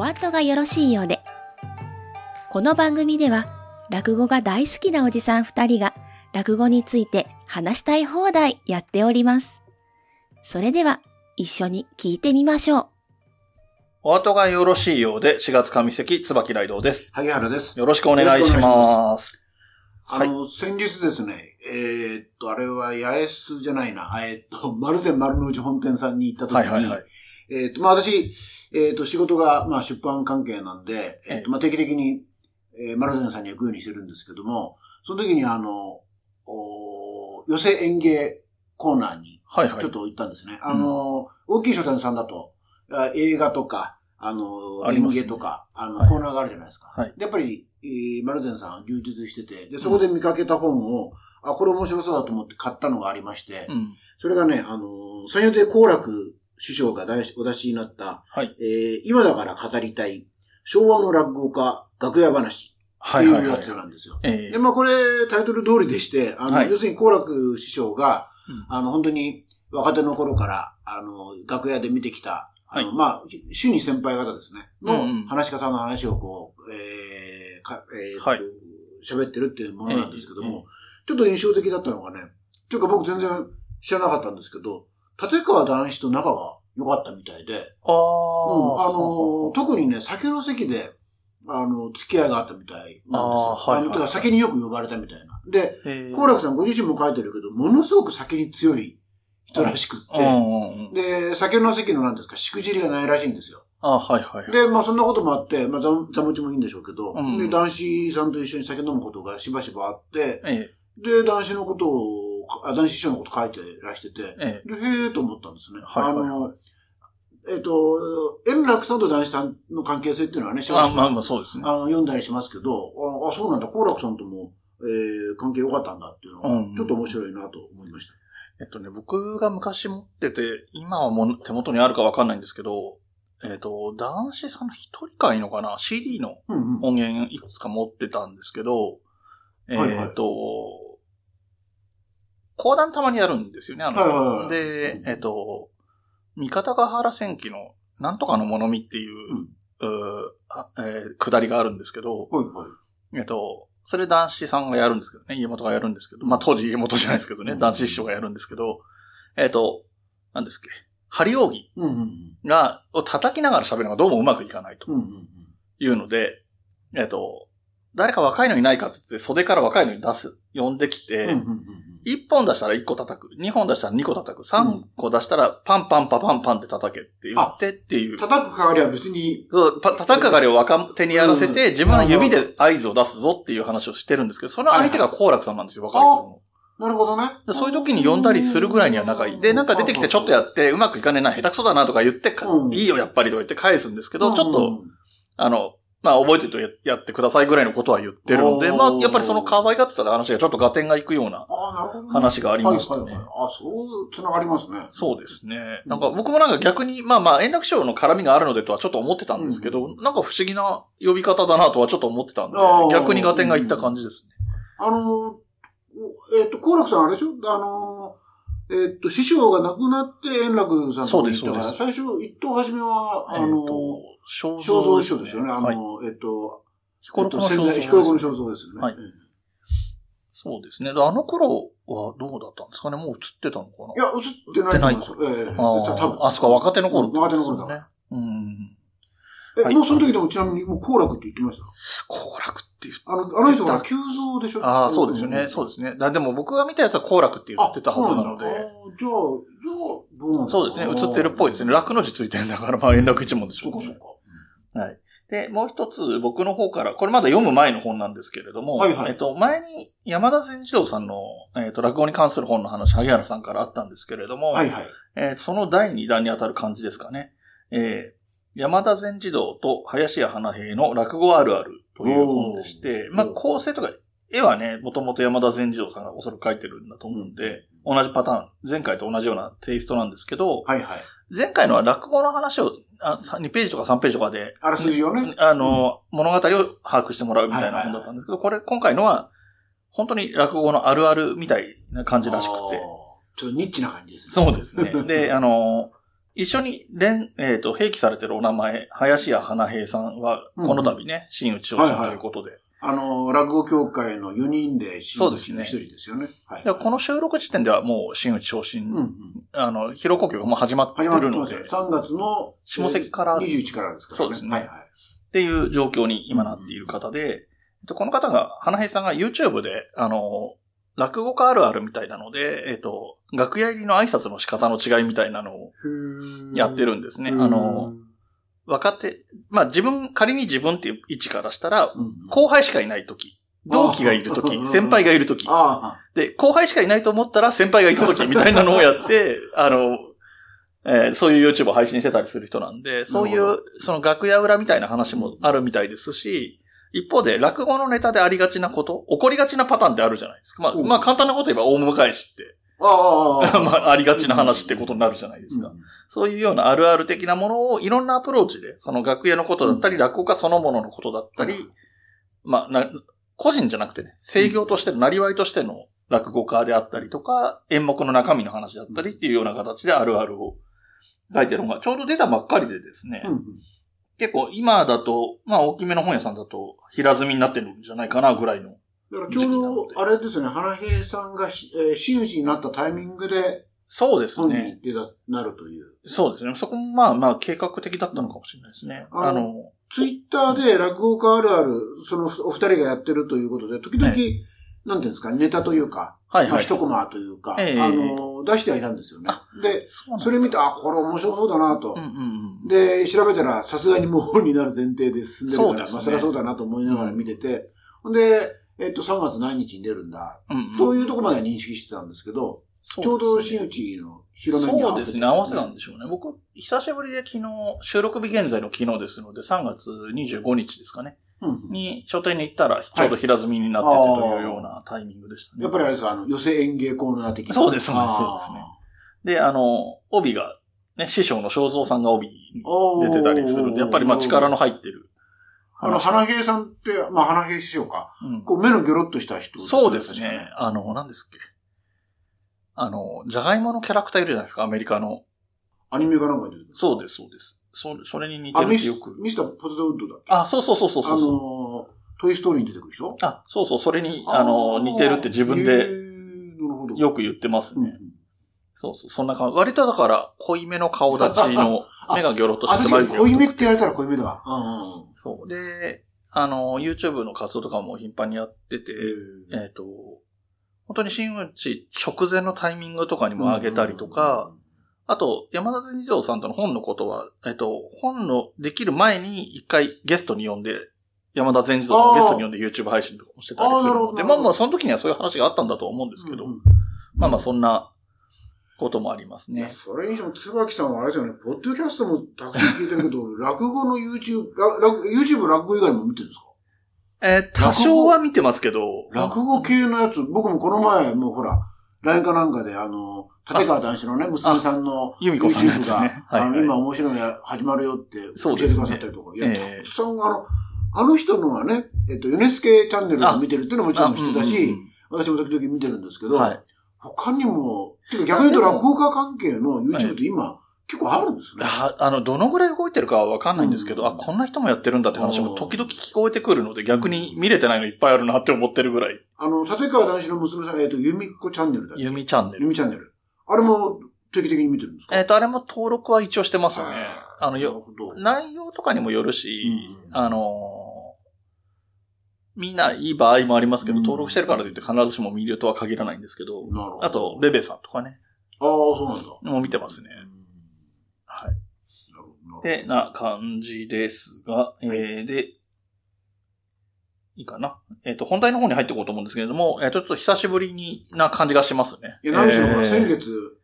お後がよろしいようで。この番組では、落語が大好きなおじさん二人が、落語について話したい放題やっております。それでは、一緒に聞いてみましょう。お後がよろしいようで、4月上関、椿雷道です。萩原です。よろしくお願いします。あの、先日ですね、えーっと、あれは八重洲じゃないな、えーっと、丸善丸の内本店さんに行った時に、はいはいはい。えーっと、まあ私、えーっと、仕事が、まあ出版関係なんで、えーっと、まあ定期的に、えー、丸善さんには行くようにしてるんですけども、その時にあの、お寄せ演芸コーナーに、はいはいちょっ。と行ったんですね。あの、大きい書店さんだと、あ映画とか、あの、演ありますね芸とか、あの、はいコーナーがあるじゃないですか。はいでやっぱり、えー、丸善さん充実してて、で、そこで見かけた本を、あ、これ面白そうだと思って買ったのがありまして、うん。それがね、あの、三遊亭好楽師匠が大お出しになった、はい。えー今だから語りたい、昭和の落語家楽屋話ってはいはい。いうはいやつ。なんですよ。ええ。で、まあこれタイトル通りでして、あの、はい。要するに好楽師匠が、うん。あの、本当に若手の頃から、あの、楽屋で見てきた、あの、はい。まあ、主に先輩方ですね、のうんうん。話し方の話をこう、えー、か、えーとはい。喋ってるっていうものなんですけどええも、ちょっと印象的だったのがね、というか僕全然知らなかったんですけど、立川談志と仲が良かったみたいで、ああ、うん。あの、特にね、酒の席で、あの、付き合いがあったみたいなんですよ。あーはいはいあのてか酒によく呼ばれたみたいな。で、ええ好楽さんご自身も書いてるけど、ものすごく酒に強い人らしくって。で、酒の席のなんですか、しくじりがないらしいんですよ。あはいはいはい。で、まあそんなこともあって、まあ座座持ちもいいんでしょうけど、うんで、男子さんと一緒に酒飲むことがしばしばあって、えで、男子のことを、あ男子師匠のこと書いてらしてて、ええで、へえと思ったんですね。はいはいはいあの、えっ、と、円楽さんと男子さんの関係性っていうのはね、え。あまあまあそうですね。あの読んだりしますけど、あ、あそうなんだ、好楽さんとも、えー、関係良かったんだっていうのが、うんちょっと面白いなと思いました。えっとね、僕が昔持ってて、今はもう手元にあるかわかんないんですけど、えっと、男子さんの一人会のかな ?CD の。音源いくつか持ってたんですけど、えっ、はいはいと、講談たまにやるんですよね、あの、はいはいはいで、えっ、と、三方ヶ原戦記のなんとかの物見っていう、うーあえーくだりがあるんですけど、はいはい。えっと、それ男子さんがやるんですけどね、家元がやるんですけど、まあ当時家元じゃないですけどね、うん男子師匠がやるんですけど、えっと、なんですっけ、針扇うんうんが、を叩きながら喋るのがどうもうまくいかないとうん。うんうんいうので、えっと、誰か若いのいないかって言って、袖から若いのに出す、呼んできて、うん。うんうんうん1本出したら1個叩く、2本出したら2個叩く、3個出したらパンパンパパンパンって叩けって言ってっていう。叩く代わりは別に、そう、パ叩く係を若手にやらせて、自分の指で合図を出すぞっていう話をしてるんですけど、その相手が好楽さんなんですよ、若い頃の。なるほどね。でそういう時に呼んだりするぐらいには仲いい。で、なんか出てきてちょっとやって、うまくいかねえな、下手くそだなとか言って、いいよ、やっぱりとか言って返すんですけど、ちょっと、うん。あの、まあ、覚えてるとややってくださいぐらいのことは言ってるので、まあ、やっぱりその可愛がってた話がちょっと合点がいくような。話がありましたね。はいはいはい。あそう、つながりますね。そうですね。なんか僕もなんか逆に、まあまあ、円楽師匠の絡みがあるのでとはちょっと思ってたんですけど、なんか不思議な呼び方だなとはちょっと思ってたんであー、逆に合点がいった感じですね。あの、えっ、と、好楽さんあれでしょ？あの、えっ、と、師匠が亡くなって円楽さんとこに行ったから、最初、一等初めは、あえっの、と、肖肖像ですよね。あの、はい。えっ、と、彦六の肖像えっと仙台彦六の肖像ですよね。はいそうですね。であの頃はどうだったんですかね？もう映ってたのかな？いや、映ってないと思いますよ。ええあ多分ーあ、そこは若手の頃うん若手の頃だね。うん。え、はいもうその時でもちなみに、もう好楽って言ってました？好楽って言ってあの、あの人は急増でしょ？ああ、そうですよね。そうですね。だでも僕が見たやつは好楽って言ってたはずなので。じゃあ、じゃあ、どうなんだそうですね。映ってるっぽいですね。楽の字ついてるんだから、まあ、円楽一門でしょねそううか、そうか。はい。で、もう一つ、僕の方から、これまだ読む前の本なんですけれども、はいはいえっと、前に山田善次郎さんの、えっと、落語に関する本の話、萩原さんからあったんですけれども、はいはい。えーその第2弾に当たる感じですかね。えー山田善次郎と林家花平の落語あるあるという本でして、まあ、構成とか、絵はね、もともと山田善次郎さんがおそらく描いてるんだと思うんで、同じパターン、前回と同じようなテイストなんですけど、はいはい。前回のは落語の話をあさ2ページとか3ページとかで、あらすじをね。あの、物語を把握してもらうみたいな本だったんですけど、これ、今回のは、本当に落語のあるあるみたいな感じらしくて。ちょっとニッチな感じですね。そうですね。で、あの、一緒に連、えっ、と、併記されてるお名前、林家花平さんは、この度ね、新内昇進ということで。あの、落語協会の4人で新内の一人ですよね。はい。でこの収録時点ではもう新内昇進、うんうん。あの、披露呼吸がもう始まってるので、ますよ。3月の下関からです21からですからね。そうですねはいはい。っていう状況に今なっている方で、えっとこの方が、花平さんが YouTube で、あの、落語家あるあるみたいなので、えっと、楽屋入りの挨拶の仕方の違いみたいなのをやってるんですね。あの、、若手、まあ自分、仮に自分っていう位置からしたら、うん。後輩しかいないとき、同期がいるとき、あ先輩がいるとき、あで、後輩しかいないと思ったら先輩がいたときみたいなのをやって、あの、えーそういう YouTube を配信してたりする人なんで、そういうその楽屋裏みたいな話もあるみたいですし、一方で落語のネタでありがちなこと、起こりがちなパターンってあるじゃないですか。まあ、うん。まあ簡単なこと言えば大迎えしって、ああ、まあありがちな話ってことになるじゃないですか。うんそういうようなあるある的なものをいろんなアプローチで、その楽屋のことだったり、落語家そのもののことだったり、うんまあな、個人じゃなくてね、制業としての、なりわいとしての落語家であったりとか、演目の中身の話だったりっていうような形であるあるを書いてるのが、ちょうど出たばっかりでですね、うんうん結構今だと、まあ大きめの本屋さんだと平積みになってるんじゃないかなぐらいの。だからちょうど、あれですよね、花平さんがし、えー真打ちになったタイミングで、そうですね。出た、なるという。そうですね。そこもまあまあ計画的だったのかもしれないですね。あのツイッターで落語家あるある、そのお二人がやってるということで、時々、なんていうんですか、ネタというか、まあはいはい。一コマというか、ええあの、出してはいたんですよねあ。で、それ見て、あ、これ面白そうだなと。うんうんうん。で、調べたら、さすがにもう本になる前提で進んでるから、ねまあ、そりゃそうだなと思いながら見てて、ほんで、えっと、3月何日に出るんだ、というところまでは認識してたんですけど、そちょうどですね真打ちの広めに合わせて、そうですね、合わせたんでしょうね。僕、久しぶりで昨日、収録日現在の昨日ですので、3月25日ですかね。うんうんに、書店に行ったら、ちょうど平積みになっててというようなタイミングでしたね。やっぱりあれですか、あの、寄せ演芸コーナー的な。そうですそうですあーそうですねで、あの、帯が、ね、師匠の正蔵さんが帯に出てたりするんで、やっぱりまあ力の入ってるあの、花平さんって、まあ、花平師匠か。うんこう、目のギョロッとした人そうですね。あの、何ですっけ？あの、じゃがいものキャラクターいるじゃないですか、アメリカの。アニメかなんかに出てる。そうです、そうです。そそれに似てるってよく。ミスターポテトウッドだっけ？あ、そうそうそうそうそう。あのー、トイストーリーに出てくる人あ、そうそう、それに、あの、似てるって自分へで。よく言ってますうんうね。そうそう、そんな感じ。割とだから、濃いめの顔立ちの、あ 目がギョロッとあ、して確かに濃いめって言われたらる。濃いめだわ。うんうんそう。で、あの、YouTube の活動とかも頻繁にやってて、うん。えっ、と、本当に真打ち直前のタイミングとかにも上げたりとか、あと、山田善次郎さんとの本のことは、えっ、と、本のできる前に一回ゲストに呼んで、山田善次郎さんをゲストに呼んで YouTube 配信とかもしてたりするので、どまあまあその時にはそういう話があったんだと思うんですけど、まあまあそんなこともありますね。それにしても、椿さんはあれですよね、ポッドキャストもたくさん聞いてるけど、落語の YouTube、YouTube 落語以外も見てるんですか？えー多少は見てますけど、落語系のやつ、僕もこの前、もうほら、LINE かなんかで、あの、立川談志のね、娘さんの YouTube が、つね。はい、あの、はい。今面白いのや始まるよって教えてくださったりとか。いや、ええたくさん、あの、あの人のはね、えっと、ユネスケチャンネルで見てるっていうのももちろん知ってたし、私も時々見てるんですけど、はい。他にも、てか逆に言うと落語家関係の YouTube って今、結構あるんですね。ああの、どのぐらい動いてるかはわかんないんですけど、うんあ、こんな人もやってるんだって話も時々聞こえてくるので、逆に見れてないのいっぱいあるなって思ってるぐらい。あの、立川談志の娘さん、えっと、由美子チャンネルだっけ？ゆみチャンネル。由美チャンネル。あれも定期的に見てるんですか？えっ、と、あれも登録は一応してますね。あの、よ。内容とかにもよるし、うんあのーみんないい場合もありますけど、うん登録してるからといって必ずしも見るとは限らないんですけど、なるほど。あと、ベベさんとかね、ああ、そうなんだ。もう見てますね。はい。で、な感じですが、えー、で、いいかな。えっ、と、本題の方に入っていこうと思うんですけれども、えー、ちょっと久しぶりにな感じがしますね。いや、何しろ、ほらえー先月、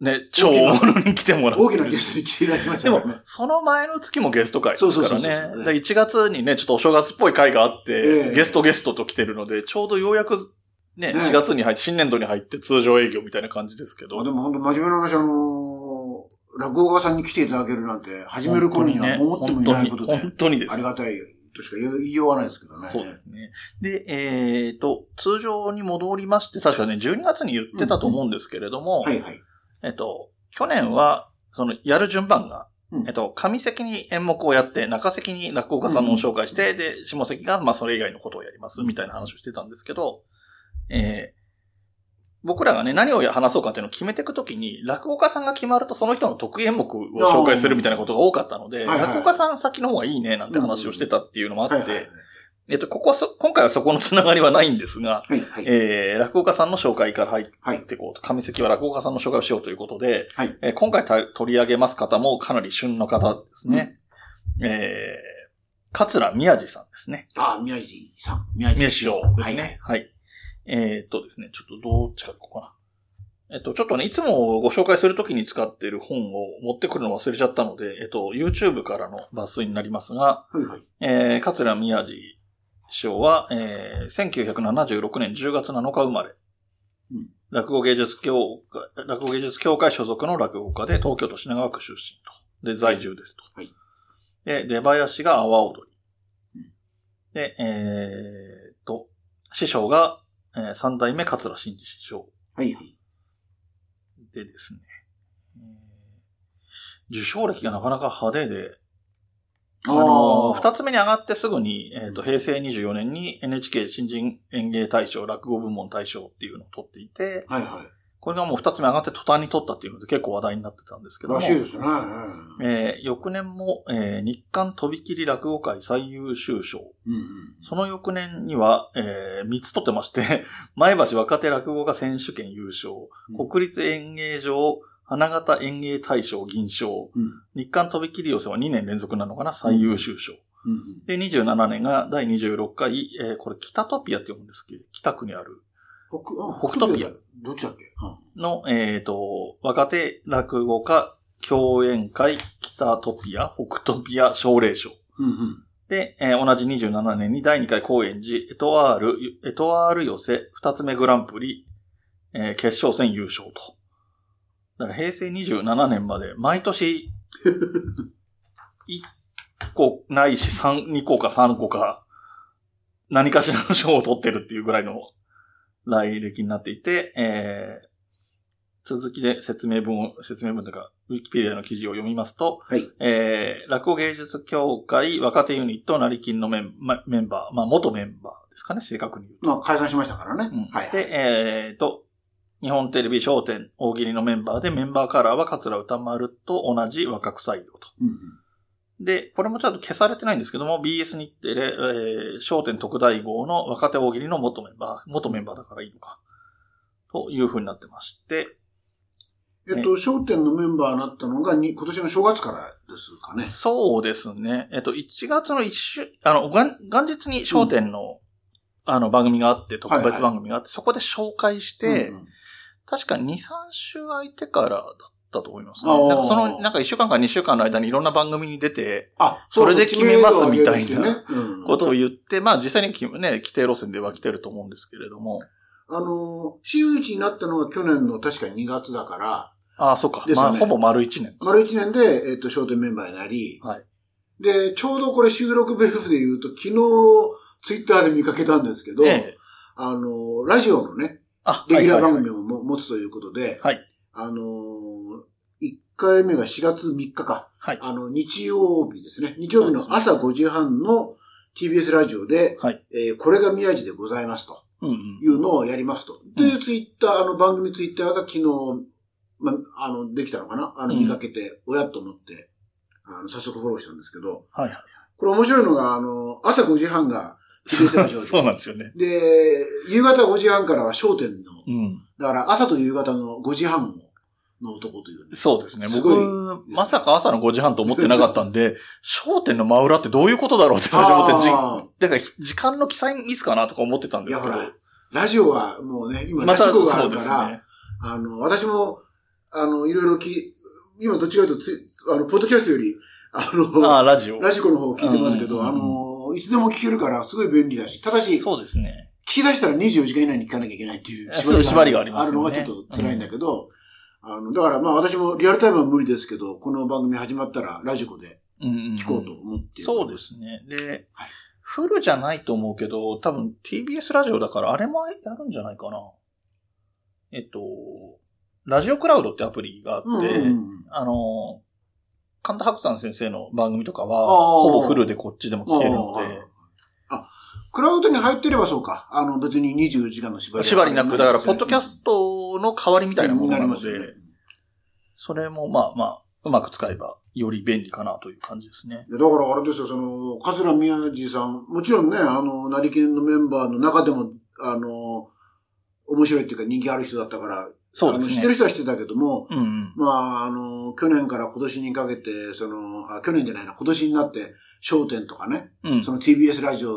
ね、超大物に来てもらって大きなゲストに来ていただきましでもたからね。、その前の月もゲスト会ですからそうそうそうそうね。で1月にね、ちょっとお正月っぽい会があって、ええゲストゲストと来てるので、ちょうどようやくね、ね4月に入って、新年度に入って通常営業みたいな感じですけど。あでも本当真面目な話、あのー、落語家さんに来ていただけるなんて、始める頃には思ってもいないことで、本当にですあり。がたいとしか言いようがないですけどね。そうですね。で、えっ、と、通常に戻りまして、確かね、12月に言ってたと思うんですけれども、はいはい。えっと、去年はその、やる順番が、うん。えっと、上席に演目をやって、中席に落語家さんのを紹介して、で、下席が、まあ、それ以外のことをやります、みたいな話をしてたんですけど、えー僕らがね、何を話そうかっていうのを決めていくときに、落語家さんが決まるとその人の得意演目を紹介するみたいなことが多かったので、はいはい。落語家さん先の方がいいね、なんて話をしてたっていうのもあって、はいはいはい。えっと、ここはそ、今回はそこのつながりはないんですが、はいはい。えー、落語家さんの紹介から入はいっていこうと、上席は落語家さんの紹介をしようということで、はいえー今回た取り上げます方もかなり旬の方ですね。えー、桂宮治さんですね。あ、宮治さん。宮宮治師匠ですはいね。はい。えーっとですね、ちょっとどっちかこうかな。えっと、ちょっとね、いつもご紹介するときに使っている本を持ってくるの忘れちゃったので、えっと、YouTube からの抜粋になりますが、はいはい。えー、桂宮治師匠は、えー、1976年10月7日生まれ。うん落語芸術協会、落語芸術協会所属の落語家で、東京都品川区出身と。で、在住ですと。はいで、出囃子が阿波踊り。うんで、えーっと、師匠が、えー三代目桂真治師匠はいはい。でですね、えー受賞歴がなかなか派手で、あの、二つ目に上がってすぐに、えっ、と、平成24年に NHK 新人演芸大賞、落語部門大賞っていうのを取っていて、はいはい。これがもう二つ目上がって途端に取ったっていうので結構話題になってたんですけども、らしいですね。えー翌年も、えー日韓とびきり落語会最優秀賞。うんうん。その翌年には、えー三つ取ってまして、前橋若手落語家選手権優勝、うん国立演芸場花形演芸大賞銀賞、うん日韓とびきり寄せは2年連続なのかな？最優秀賞。うんで、27年が第26回、えーこれ北トピアって読むんですけ？ど、北区にある北あ北トピア。どっちだっけ？の、えっ、と、若手落語家共演会北トピア、北トピア奨励賞。うんうん。で、えー同じ27年に第2回高円寺エトワール、エトワール寄せ2つ目グランプリ、えー決勝戦優勝と。だから平成27年まで毎年、1個ないし3、2個か3個か、何かしらの賞を取ってるっていうぐらいの来歴になっていて、えー続きで説明文を、説明文というか、ウィキペディアの記事を読みますと、はい。えー、落語芸術協会若手ユニット成金のメン,、ま、メンバー、まあ元メンバーですかね、正確に言うと。まあ、解散しましたからね。うんはい。で、えーと、日本テレビ商店大喜利のメンバーで、メンバーカラーは桂歌丸と同じ若草色と。うんうんで、これもちょっと消されてないんですけども、BS 日テレ、えー、商店特大号の若手大喜利の元メンバー、元メンバーだからいいのか。という風になってまして、えっと、商店のメンバーになったのがに今年の正月からですかね。そうですね。えっと、1月の一週、あの、元元日に商店の、あの、番組があって、特別番組があって、そこで紹介して、うんうん確か2、3週空いてからだったと思いますね。なんかその、なんか1週間か2週間の間にいろんな番組に出て、あ、それで決めますみたいなことを言って、まあ実際にきね、規定路線では来てると思うんですけれども。あの、私有地になったのが去年の確か2月だから、ああ、そうか。ねまあ、ほぼ丸1年。丸1年で、えっと、商店メンバーになり、はい。で、ちょうどこれ収録ベースで言うと、昨日、ツイッターで見かけたんですけど、ええ。あの、ラジオのね、あ、レギュラー番はい組をも持つということで、はいあの、1回目が4月3日か。はいあの、日曜日ですね。日曜日の朝5時半の TBS ラジオで、はいえーこれが宮地でございますとうんうん。いうのをやりますと。というツイッター、あの番組ツイッターが昨日、ま、あの、できたのかな？あの、うん見かけて、おやっと思って、あの、早速フォローしたんですけど、はいはい。これ面白いのが、あの、朝5時半が。そうなんですよね。で、夕方5時半からは商店の、うん。だから朝と夕方の5時半の男というね。そうですね。す僕、まさか朝の5時半と思ってなかったんで、商店の真裏ってどういうことだろうって最初思って、だから時間の記載ミスかなとか思ってたんですけど。ラジオはもうね、今、ラジコがあるから、ね。あの、私も、あの、いろいろき、今どっちかというとつい、あの、ポッドキャストより、あの、ああ、ラジオ。ラジコの方を聞いてますけど、うんうんうんあの、いつでも聞けるから、すごい便利だし、ただし、聞そうですね。き出したら24時間以内に聞かなきゃいけないっていう縛りがありますよねあるのがちょっと辛いんだけど、あの、だからまあ私もリアルタイムは無理ですけど、この番組始まったらラジコでうんうんうん聞こうと思って、そうで。すね。で、はいフルじゃないと思うけど、多分 TBS ラジオだからあれもやるんじゃないかな。えっと、ラジオクラウドってアプリがあって、うんうんうんあの、神田伯山先生の番組とかは、ほぼフルでこっちでも聞けるので、クラウドに入ってればそうか。あの、別に24時間の縛りは縛りなく、だから、ポッドキャストの代わりみたいなものなのでなりますよ、ね。それもまあまあ、うまく使えば、より便利かなという感じですね。だからあれですよ、その、桂宮治さん、もちろんね、あの、成金のメンバーの中でも、あの、面白いっていうか人気ある人だったから、そうですね。知ってる人は知ってたけども、うんうん。まあ、あの、去年から今年にかけて、その、あ去年じゃないな、今年になって、商店とかね、うんそ。の TBS ラジオの、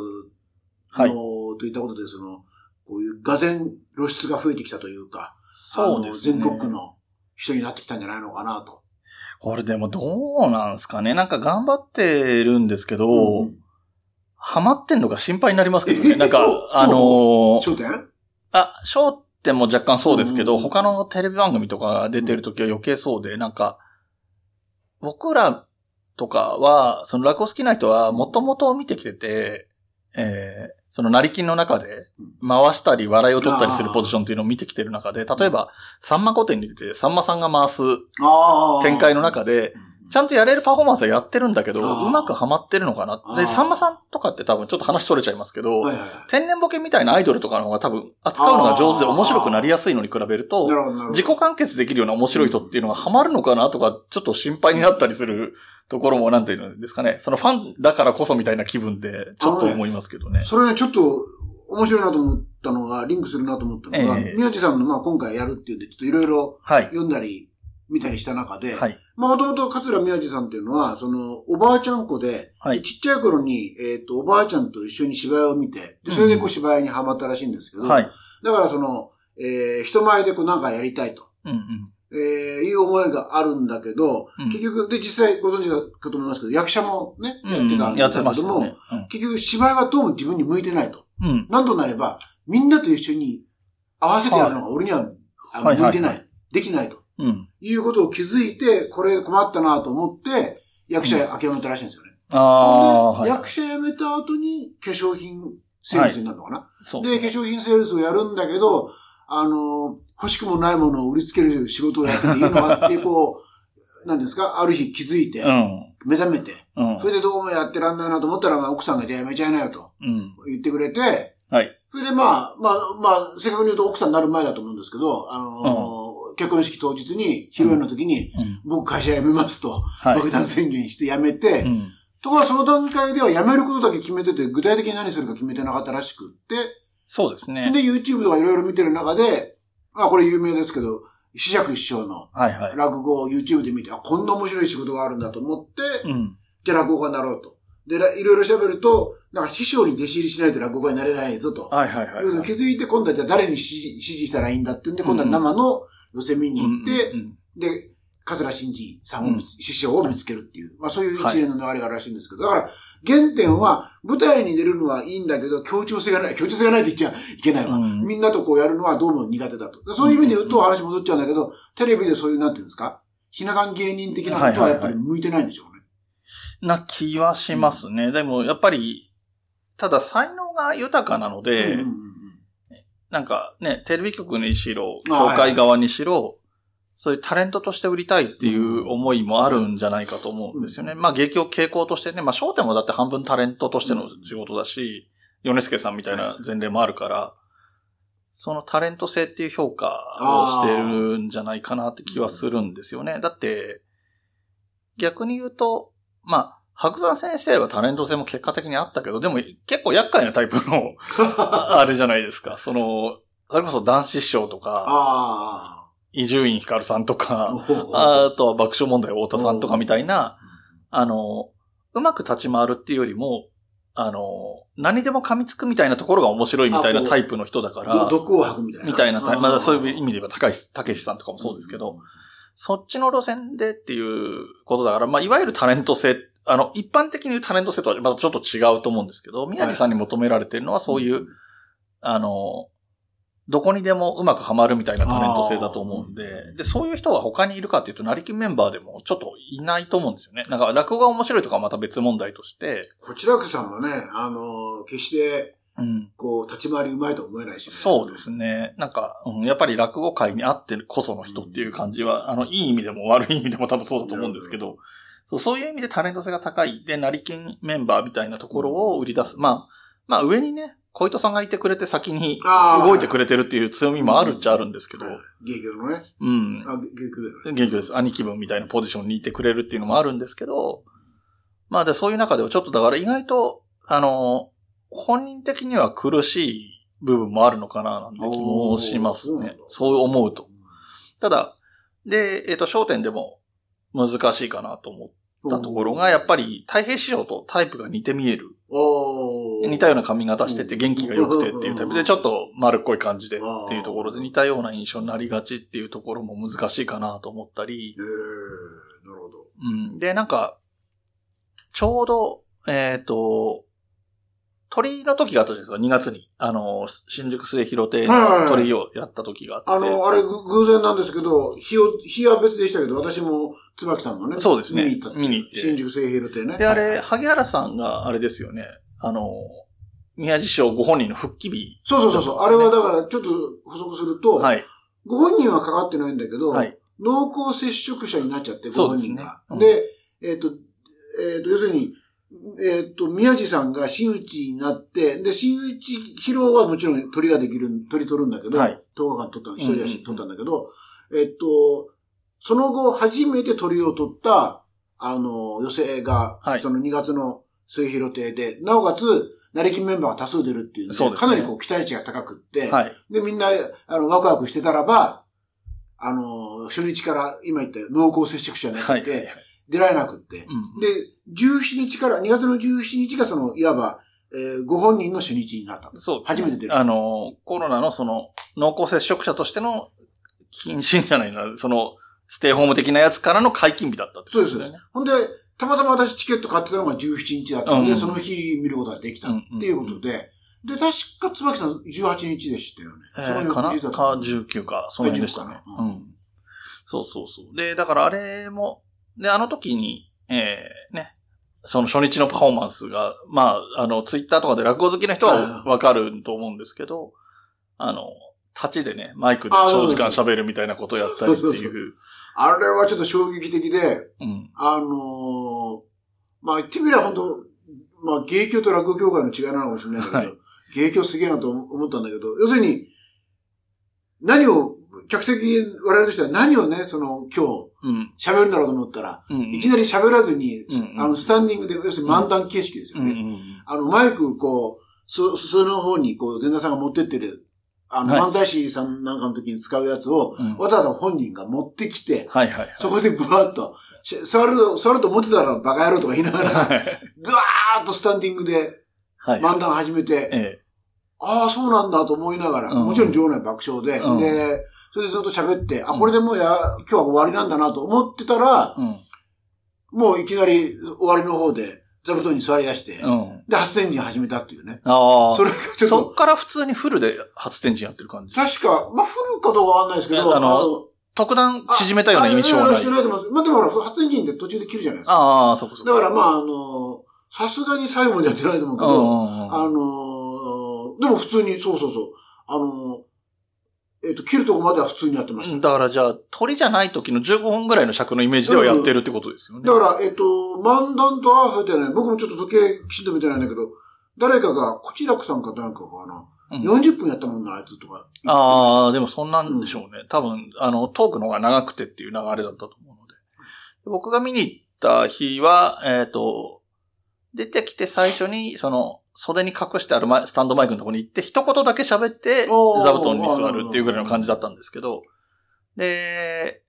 はい。といったことで、その、こういう画然露出が増えてきたというか、そうですね。全国の人になってきたんじゃないのかなと。これでもどうなんですかね。なんか頑張ってるんですけど、うんハマってんのが心配になりますけどね。えなんか あのー商店あ、焦点も若干そうですけど、うん他のテレビ番組とか出てる時は余計そうで、なんか、僕らとかは、その落語好きな人は、もともと見てきてて、えー、その成金の中で、回したり笑いを取ったりするポジションっていうのを見てきてる中で、例えば、さんま御殿に出て、さんまさんが回す。展開の中で、ちゃんとやれるパフォーマンスはやってるんだけど、うまくハマってるのかな。で、さんまさんとかって多分ちょっと話取れちゃいますけど、はいはいはい。天然ボケみたいなアイドルとかの方が多分扱うのが上手で面白くなりやすいのに比べると。自己完結できるような面白い人っていうのがハマるのかなとか、ちょっと心配になったりするところもなんていうんですかね。そのファンだからこそみたいな気分で、ちょっと思いますけどね。それね、ちょっと面白いなと思ったのが、リンクするなと思ったのが、ええ宮地さんのまあ今回やるっていうんで、ちょっといろいろはい。読んだり、見たりした中で、はい。まあもともと桂宮治さんっていうのは、その、おばあちゃん子で、はい。ちっちゃい頃に、えっ、と、おばあちゃんと一緒に芝居を見て、でそれでこうんう芝居にハマったらしいんですけど、はい。だからその、えー人前でこうなんかやりたいと、うんうん。えーいう思いがあるんだけど、うん結局、で、実際ご存知だかと思いますけど、役者もね、やってたんやってだけども、ましたね。結局芝居はどうも自分に向いてないと。うん。うん。なんとなれば、みんなと一緒に合わせてやるのが俺には、あのはいはい向いてない。できないと。うん。いうことを気づいて、これ困ったなと思って、役者諦めたらしいんですよね。ああ、はい。で役者辞めた後に化粧品セールスになるのかな、そう。で、化粧品セールスをやるんだけど、あの、欲しくもないものを売りつける仕事をやってていいのかっていう、こう、なんですか、ある日気づいて、うん。目覚めて、うんそ。れでどうもやってらんないなと思ったら、まあ、奥さんがじゃあやめちゃいなよとうん。言ってくれて、はい。それでまあ、まあ、まあ、正確に言うと奥さんになる前だと思うんですけど、あのー結婚式当日に、披露宴の時に、うん。僕会社辞めますと、はい。爆弾宣言して辞めて、うん。ところがその段階では辞めることだけ決めてて、具体的に何するか決めてなかったらしくって、そうですね。それで YouTube とかいろいろ見てる中で、まあこれ有名ですけど、四尺師匠のはいはい。落語を YouTube で見て、あ、こんな面白い仕事があるんだと思って、うん。じゃあ落語家になろうと。で、らいろいろ喋ると、なんか師匠に弟子入りしないと落語家になれないぞと。はいはいはいはい。気づいて今度はじゃあ誰に指示指示したらいいんだってんで、今度は生の寄せ見に行って、うんうんで、桂真治さんを見つ、師匠を見つけるっていう、まあそういう一連の流れがあるらしいんですけど、だから原点は舞台に出るのはいいんだけど、協調性がない、協調性がないって言っちゃいけないわ。うん。みんなとこうやるのはどうも苦手だと。そういう意味で言うと話戻っちゃうんだけど、テレビでそういう、なんていうんですか？ひな壇芸人的なことはやっぱり向いてないんでしょうね。な気はしますね。でも、やっぱり、ただ才能が豊かなので、うんうんうんなんかね、テレビ局にしろ、協会側にしろ、そういうタレントとして売りたいっていう思いもあるんじゃないかと思うんですよね。まあ、劇を傾向としてね、まあ、商店もだって半分タレントとしての仕事だし、米助さんみたいな前例もあるから、そのタレント性っていう評価をしてるんじゃないかなって気はするんですよね。だって、逆に言うと、まあ、白山先生はタレント性も結果的にあったけど、でも結構厄介なタイプの、あれじゃないですか。その、それこそ男子師匠とか、あ伊集院光さんとあ。か、ああとは爆笑問題太田さんとかみたいな、あの、うまく立ち回るっていうよりも、あの、何でも噛みつくみたいなところが面白いみたいなタイプの人だから、毒を吐くみたいな。みたいなタイプ、まだそういう意味味で言えば高石、高石さんとかもそうですけど、そっちの路線でっていうことだから、まあ、いわゆるタレント性、あの、一般的に言うタレント性とはまたちょっと違うと思うんですけど、宮地さんに求められてるのはそういう、あの、どこにでもうまくはまるみたいなタレント性だと思うんで、で、そういう人は他にいるかっていうと、成金メンバーでもちょっといないと思うんですよね。なんか、落語が面白いとかはまた別問題として、こちらくさんもね、あの、決して、うん。こう、立ち回りうまいと思えないしね。そうですね。なんか、うん、やっぱり落語界にあってこその人っていう感じは、あの、いい意味でも悪い意味でも多分そうだと思うんですけど、そうそういう意味でタレント性が高い。で、成金メンバーみたいなところを売り出す。まあ、まあ上にね、小糸さんがいてくれて先に動いてくれてるっていう強みもあるっちゃあるんですけど、はい芸協のね。うん。あ、芸芸協だよね。元気です。兄貴分みたいなポジションにいてくれるっていうのもあるんですけど、まあで、そういう中ではちょっとだから意外と、あの、本人的には苦しい部分もあるのかななんて気もしますねそう思うと。ただ、で、えっ、と、焦点でも難しいかなと思ったところが、やっぱり太平師匠とタイプが似て見える。似たような髪型してて元気が良くてっていうタイプ。で、ちょっと丸っこい感じでっていうところで似たような印象になりがちっていうところも難しいかなと思ったり、ええなるほど。うん。で、なんか、ちょうど、えっ、と、鳥の時があったじゃないですか、2月に。あの、新宿末広亭の鳥をやった時があって。あの、あれ、ぐ偶然なんですけど、日を、日は別でしたけど、私も、椿さんのね、そうですね見に行った見に行って新宿末広亭ね。で、あれ、はい萩原さんがあれですよね。あの、宮地賞ご本人の復帰日。そうそうそうそう。あれはだから、ちょっと補足すると、はい。ご本人はかかってないんだけど、はい。濃厚接触者になっちゃって、ごそうですね本人が。うんで、えっ、と、えっ、と、要するに、えっ、と、宮地さんが真打ちになって、で、真打ち披露はもちろん鳥ができる、鳥取るんだけど、はい10日間取った、一人だしうん取ったんだけど、えっ、と、その後初めて鳥を取った、あの、寄席が、はいその2月の末広亭で、なおかつ、成金メンバーが多数出るっていうので、そうですねかなりこう期待値が高くって、はい。で、みんな、あの、ワクワクしてたらば、あの、初日から今言った濃厚接触者になっちゃはい。って、出られなくって。うんで、17日から、2月の17日がその、いわば、えーご本人の初日になった。そうね初めて出る。あの、コロナのその、濃厚接触者としての、謹慎じゃないな、その、ステイホーム的なやつからの解禁日だったってそうです、そうです。ほんで、たまたま私チケット買ってたのが17日だったんで、うんその日見ることができたっていうことで、で、確か椿さん18日でしたよね。えーかなか19か、その辺でしたね。19かなうん。そうそうそう。で、だからあれも、で、あの時に、えー、ね、その初日のパフォーマンスが、まあ、あの、ツイッターとかで落語好きな人はわかると思うんですけど、あの、立ちでね、マイクで長時間喋るみたいなことをやったりってそうそういう。あれはちょっと衝撃的で、うん。あのーまあ言ってみれば本当まあ芸協と落語協会の違いなのかもしれないけど、はい芸協すげえなと思ったんだけど、要するに、何を、客席、我々としては何をね、その今日うん。喋るんだろうと思ったら、うん。いきなり喋らずに、うんうんあの、スタンディングで、要するに漫談形式ですようん。うね。ん。あの、マイク、こう、そ、その方に、こう、前田さんが持ってってる、あの、はい漫才師さんなんかの時に使うやつを、うんわざわざ本人が持ってきて、はいはいはい。そこでブワーッと、し座ると、座ると思ってたらバカ野郎とか言いながら、はい。ずわーっとスタンディングではい。漫談始めて、えああ、そうなんだと思いながら、うんもちろん場内爆笑で、うんで、それでずっと喋って、あ、うんこれでもうや、今日は終わりなんだなと思ってたら、え。うん。もういきなり終わりの方で座布団に座り出して、うん。で、初天神始めたっていうね。ああ。それがちょっと、そっから普通にフルで初天神やってる感じ。確か、まあ、フルかどうかわかんないですけど、あの特段縮めたような印象はないして。ないと思います。まあ、でもほら、初天神って途中で切るじゃないですか。ああ、そこそこ。だからまあ、あの、さすがに最後までやってないと思うけど、あのーでも普通に、そうそうそう。あのーえっ、と、切るとこまでは普通にやってました。だからじゃあ、鳥じゃない時の15分ぐらいの尺のイメージではやってるってことですよね。だから、えっ、と、漫談と合わせてね、僕もちょっと時計きちんと見てないんだけど、誰かが、こちらくさんかなんかかな、うん40分やったもんな、あいつとか。ああ、でもそんなんでしょうね。多分、あの、トークの方が長くてっていう流れだったと思うので。僕が見に行った日は、えっ、と、出てきて最初に、その、袖に隠してあるスタンドマイクのところに行って、一言だけ喋って、座布団に座るっていうぐらいの感じだったんですけど、で、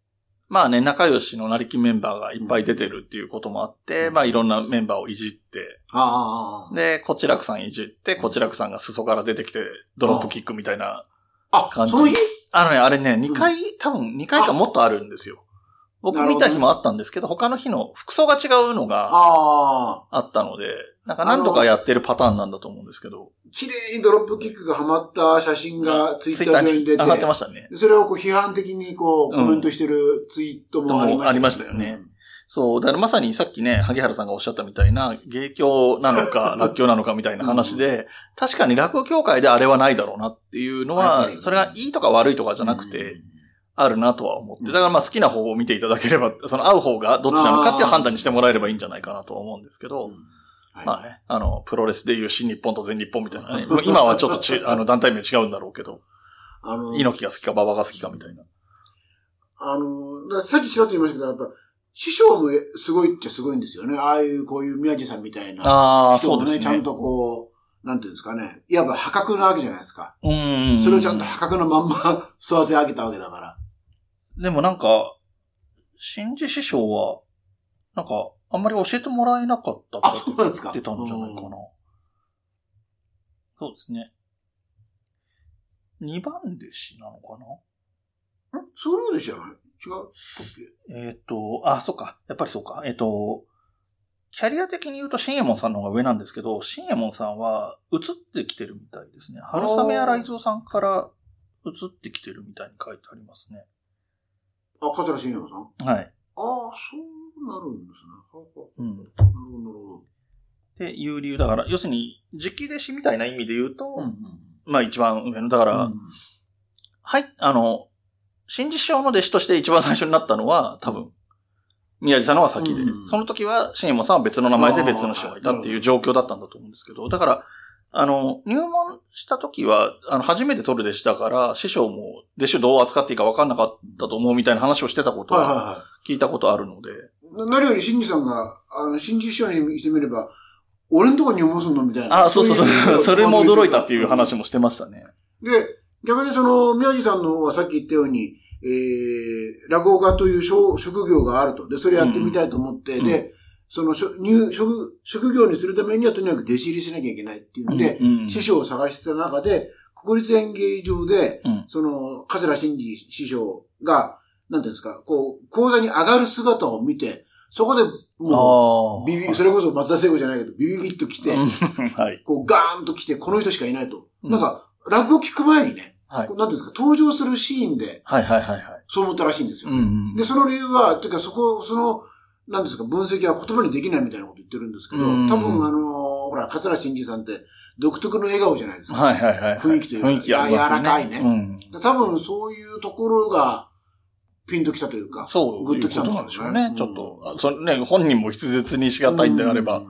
まあね、仲良しの成金メンバーがいっぱい出てるっていうこともあって、うん。まあいろんなメンバーをいじって、ああで、こちらくさんいじって、こちらくさんが裾から出てきて、ドロップキックみたいな。ああ、感じ。その日？あのね、あれね、2回、多分2回かもっとあるんですよ。僕見た日もあったんですけど、他の日の服装が違うのがで、なんか何度かやってるパターンなんだと思うんですけど、綺麗にドロップキックがはまった写真がツイッター上に出て、に上がってましたね。それをこう批判的にこううんコメントしてるツイートもありました,、もありましたよね。そう、だからまさにさっきね、萩原さんがおっしゃったみたいな、芸協なのか、落協なのかみたいな話で、確かに落語協会であれはないだろうなっていうのはやっぱ、りそれがいいとか悪いとかじゃなくて、あるなとは思って。だからまあ好きな方を見ていただければ、その合う方がどっちなのかっていう判断にしてもらえればいいんじゃないかなとは思うんですけど、うんはいまあね、あの、プロレスでいう新日本と全日本みたいなね、今はちょっとち、あの、団体名違うんだろうけど、あの、猪木が好きか馬場が好きかみたいな。あの、ださっきちらっと言いましたけど、やっぱ、師匠もすごいっちゃすごいんですよね。ああいう、こういう宮地さんみたいなああ、人もね、そうですね。ちゃんとこう、なんていうんですかね。いわば破格なわけじゃないですか。うん。それをちゃんと破格なまんま 育て上げたわけだから。でもなんか、新次師匠は、なんか、あんまり教えてもらえなかったとあ、かそうなんですってたんじゃないかな。そうですね。二番弟子なのかな？うん。んそうでしょ違う？っけえっ、と、あ、そっか。やっぱりそうか。えっ、と、キャリア的に言うと、新右衛門さんの方が上なんですけど、新右衛門さんは移ってきてるみたいですね。春雨や雷蔵さんから移ってきてるみたいに書いてありますね。あ、桂新山さん？はい。ああ、そうなるんですね。ははうん。なるほど、なるほっていう理由。だから、要するに、直弟子みたいな意味で言うと、ど。うんまあ一番上の、だから、うんはい、あの、新次師匠の弟子として一番最初になったのは、多分、宮地さんのが先で、うんその時は、新右衛門さんは別の名前で別の師匠がいたっていう状況だったんだと思うんですけど、だから、あの、入門した時は、あの、初めて取る弟子だから、師匠も弟子をどう扱っていいか分かんなかったと思うみたいな話をしてたことははいはいは聞いたことあるので、い。なるより、新次さんが、あの、新次師匠にしてみれば、俺んとこに思すんのみたいな。あ、そうそうそう、いそれも驚いたっていう話もしてましたね。で、逆にその、宮地さんの方はさっき言ったように、えー、落語家という職職業があると。で、それやってみたいと思って、うんで、その職、入、職、職業にするためにはとにかく弟子入りしなきゃいけないっていうので、うん師匠を探してた中で、国立演芸場で、うんその、桂真治師匠が、なんていうんですか、こう、講座に上がる姿を見て、そこで、もう。ビビ、それこそ松田聖子じゃないけど、ビビビッと来て、うん はい。こう、ガーンと来て、この人しかいないと。うんなんか、落語聞く前にね、はいなんていうんですか、登場するシーンで、はいはいはいはい。そう思ったらしいんですよ。うんうん。で、その理由は、というか、そこ、その、なんですか、分析は言葉にできないみたいなこと言ってるんですけど、うん多分、あのーほら、桂真治さんって、独特の笑顔じゃないですか。はいはいはい。雰囲気というか雰囲気ありますね。や柔らかいねうん。多分、そういうところが、ピンときたというか、そう。グッときたんでしょうねなんでしょうね。ちょっと、あそのね、本人も筆舌にしがたいんであればうん、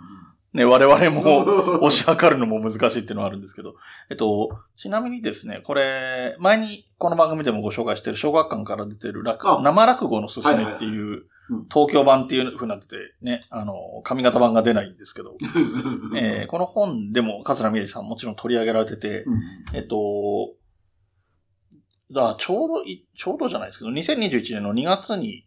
ね、我々も 推し量るのも難しいっていうのはあるんですけど。えっと、ちなみにですね、これ、前にこの番組でもご紹介している小学館から出てる落あ生落語のすすめってはいううん、東京版っていう風になってて、ね、あの、上方版が出ないんですけど、えーこの本でも桂宮治さんもちろん取り上げられてて、うんえっと、だちょうどい、ちょうどじゃないですけど、2021年の2月に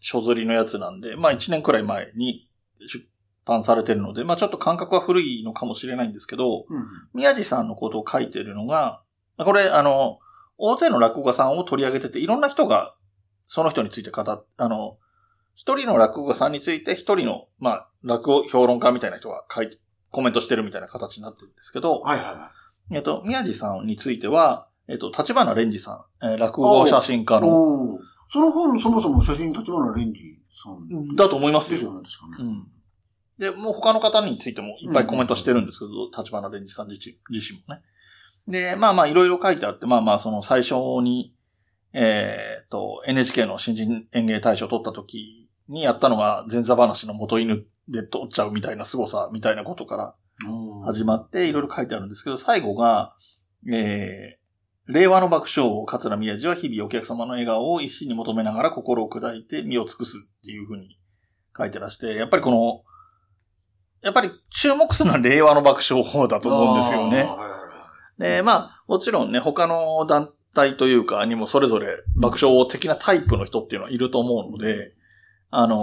書釣りのやつなんで、まあ1年くらい前に出版されてるので、まあちょっと感覚は古いのかもしれないんですけど、うん宮地さんのことを書いてるのが、これ、あの、大勢の落語家さんを取り上げてて、いろんな人がその人について語っ、あの、一人の落語家さんについて一人の、まあ、落語評論家みたいな人が書いて、コメントしてるみたいな形になってるんですけど、はいはいはえっと、宮地さんについては、えっと、立花蓮司さん、えー落語写真家い。の、その本、そもそも写真立花蓮司さん。だと思いますよ。ですよね、確かね。うん。で、もう他の方についてもいっぱいコメントしてるんですけど、立花蓮司さん自身もね。で、まあまあいろいろ書いてあって、まあまあその最初に、えーっと、NHK の新人演芸大賞を取った時にやったのが前座話の元犬で取っちゃうみたいな凄さみたいなことから始まっていろいろ書いてあるんですけど、最後が、えー、令和の爆笑王、桂宮治は日々お客様の笑顔を一心に求めながら心を砕いて身を尽くすっていうふうに書いてらして、やっぱりこの、やっぱり注目するのは令和の爆笑法だと思うんですよね。で、まあ、もちろんね、他の団体というかにもそれぞれ爆笑王的なタイプの人っていうのはいると思うので、あの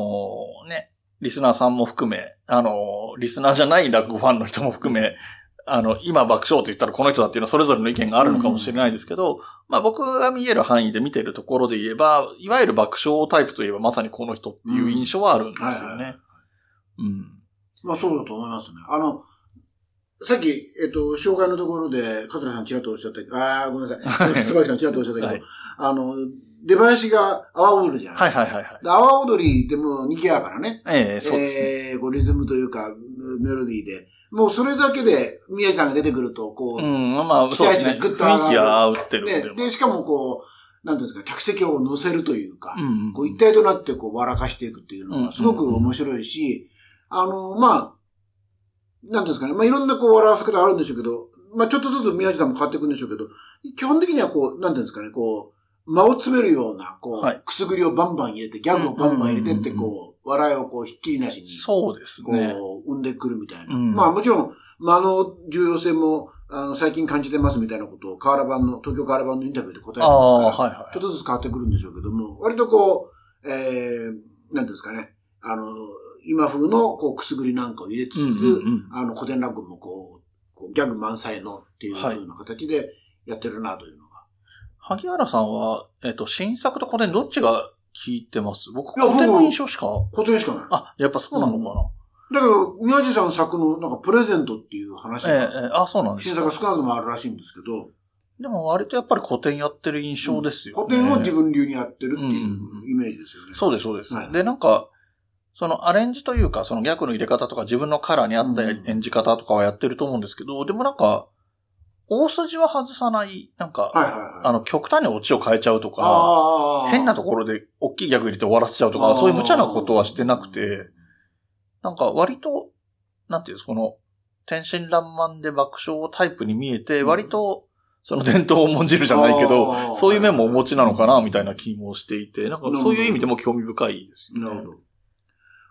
ーね、リスナーさんも含め、あのーリスナーじゃない落語ファンの人も含め、あの、今爆笑と言ったらこの人だっていうのはそれぞれの意見があるのかもしれないですけど、まあ僕が見える範囲で見てるところで言えば、いわゆる爆笑タイプといえばまさにこの人っていう印象はあるんですよね。うん。まあそうだと思いますね。あの、さっき、えっと、紹介のところで、桂さんちらっとおっしゃったけど、ああ、ごめんなさい。椿さんちらっとおっしゃったけど、はいあの、出囃子が阿波踊りじゃないはいはいはいはい。で阿波踊りでも人気やからね。ええそうですね。えーこうリズムというか、メロディーで。もうそれだけで、宮治さんが出てくると、こう、うん、まあ、そうですね。期待値がぐっと上がる雰囲気が合ってるんで。ね、で、しかもこう、なんていうんですか、客席を乗せるというか、うん。こう一体となってこう笑かしていくっていうのうんがすごく面白いし、あの、まあ、なんていうんですかね、まあいろんなこう笑わせ方あるんでしょうけど、まあちょっとずつ宮地さんも変わっていくんでしょうけど、基本的にはこう、なんていうんですかね、こう、間を詰めるような、こう、はいくすぐりをバンバン入れて、ギャグをバンバン入れてって、うんうんうんこう、笑いをこう、ひっきりなしに、そうですこね。う、生んでくるみたいな。うんまあもちろん、間の重要性も、あの、最近感じてますみたいなことを、河原版の、東京河原版のインタビューで答えてああ、ますから、はいはい。ちょっとずつ変わってくるんでしょうけども、割とこう、えー、なんですかね、あの、今風のこうくすぐりなんかを入れつつ、うんうんうんあの古典落語もこう、こうギャグ満載のっていうはい風な形でやってるなというのが。萩原さんは、えっと、新作と古典どっちが聞いてます僕、古典の僕印象しか？古典しかない。あ、やっぱそうなのかだけど、宮地さんの作のなんかプレゼントっていう話な。ええが、ええあ、そうなんですか新作が少なくともあるらしいんですけど、でも割とやっぱり古典やってる印象ですよね。古典を自分流にやってるっていううんうんイメージですよね。そうです、そうです。はいで、なんか、そのアレンジというか、その逆の入れ方とか自分のカラーに合ったうん演じ方とかはやってると思うんですけど、でもなんか、大筋は外さない、なんか、はいはいはい。あの、極端にオチを変えちゃうとか、変なところで大きいギャグ入れて終わらせちゃうとか、そういう無茶なことはしてなくて、なんか割と、なんていうんですか、この、天真爛漫で爆笑タイプに見えて、うん割と、その伝統を重んじるじゃないけどそういう面もお持ちなのかな、みたいな気もしていて、なんかそういう意味でも興味深いですよね。なるほど。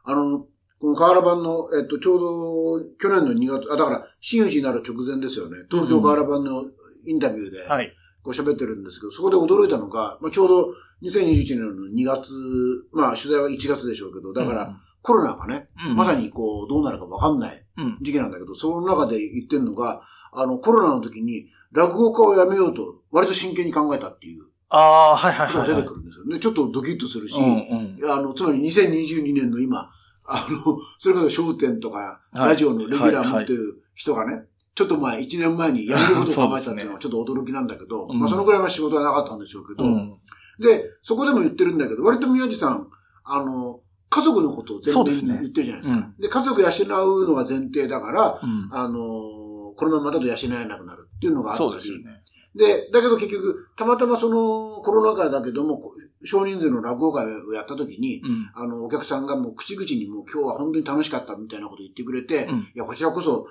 あの、この河原版の、えっと、ちょうど、去年の2月、あ、だから、真打ちになる直前ですよね。東京河原版のインタビューで、はい。こう喋ってるんですけど、そこで驚いたのが、まあ、ちょうど2021年の2月、まあ、取材は1月でしょうけど、だから、コロナがね、うん、まさにこう、どうなるかわかんないうん、時期なんだけど、その中で言ってるのが、あの、コロナの時に、落語家を辞めようと、割と真剣に考えたっていうああ、はいはいはい、はい。ことが出てくるんですよね。ちょっとドキッとするし、うんうん。あの、つまり2022年の今、あの、それこそ商店とか、はい。ラジオのレギュラー持ってる人がね、ちょっと前、1年前にやめることを考えたっていうのはちょっと驚きなんだけど、うんまあそのぐらいの仕事はなかったんでしょうけど、うん。で、そこでも言ってるんだけど、割と宮地さん、あの、家族のことを前提そうですね。に言ってるじゃないですか。うん。で、家族養うのが前提だから、うん。あの、このままだと養えなくなるっていうのがあったり、そうでね。で、だけど結局、たまたまそのコロナ禍だけども、少人数の落語会をやった時に、うん。あの、お客さんがもう口々にもう今日は本当に楽しかったみたいなこと言ってくれて、うんいや、こちらこそ、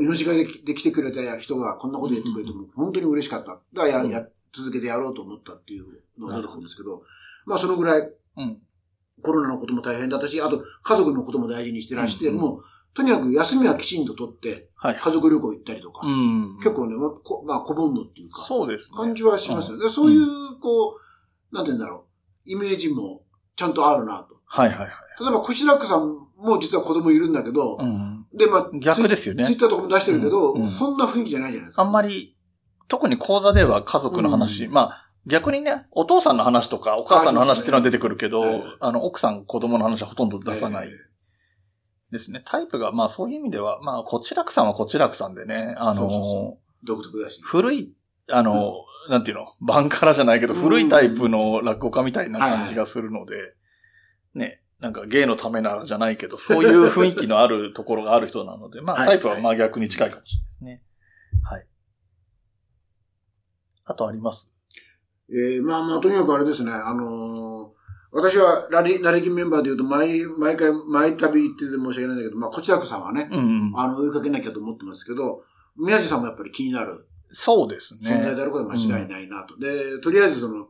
命がけでで来てくれた人がこんなこと言ってくれても本当に嬉しかった。だからや、うんや続けてやろうと思ったっていうのがあるんですけど、まあそのぐらいうん。コロナのことも大変だったし、あと家族のことも大事にしてらして、もう、とにかく休みはきちんと取って、はい。家族旅行行ったりとか、うん。結構ね、まあこまあ、小煩悩っていうか、そうですね。感じはしますよね。でそういう、こう、なんて言うんだろう、イメージもちゃんとあるなと。はいはいはい。例えば、コシラックさんも実は子供いるんだけど、うん。で、まあ、逆ですよねツイッターとかも出してるけど、うんうんそんな雰囲気じゃないじゃないですか。あんまり、特に講座では家族の話、うんまあ、逆にね、お父さんの話とか、お母さんの話っていうのは出てくるけど、あねはいあの、奥さん、子供の話はほとんど出さないえですね。タイプが、まあそういう意味では、まあ、こちらくさんはこちらくさんでね、あの、そうそうそー独特だし。古い、あの、なんていうの、バンカラじゃないけど、うん古いタイプの落語家みたいな感じがするので、ね、なんか芸のためならじゃないけど、そういう雰囲気のあるところがある人なので、まあはいタイプはまあ逆に近いかもしれないですね。はい。あとあります？えーまあまあ、とにかくあれですね、あのー私はラリ、ラリキンメンバーで言うと、毎、毎回、毎旅行ってて申し訳ないんだけど、まあ、こちらくさんはね、うんうん。あの、追いかけなきゃと思ってますけど、宮地さんもやっぱり気になるそうです存在でね。あることは間違いないなと。で、とりあえずその、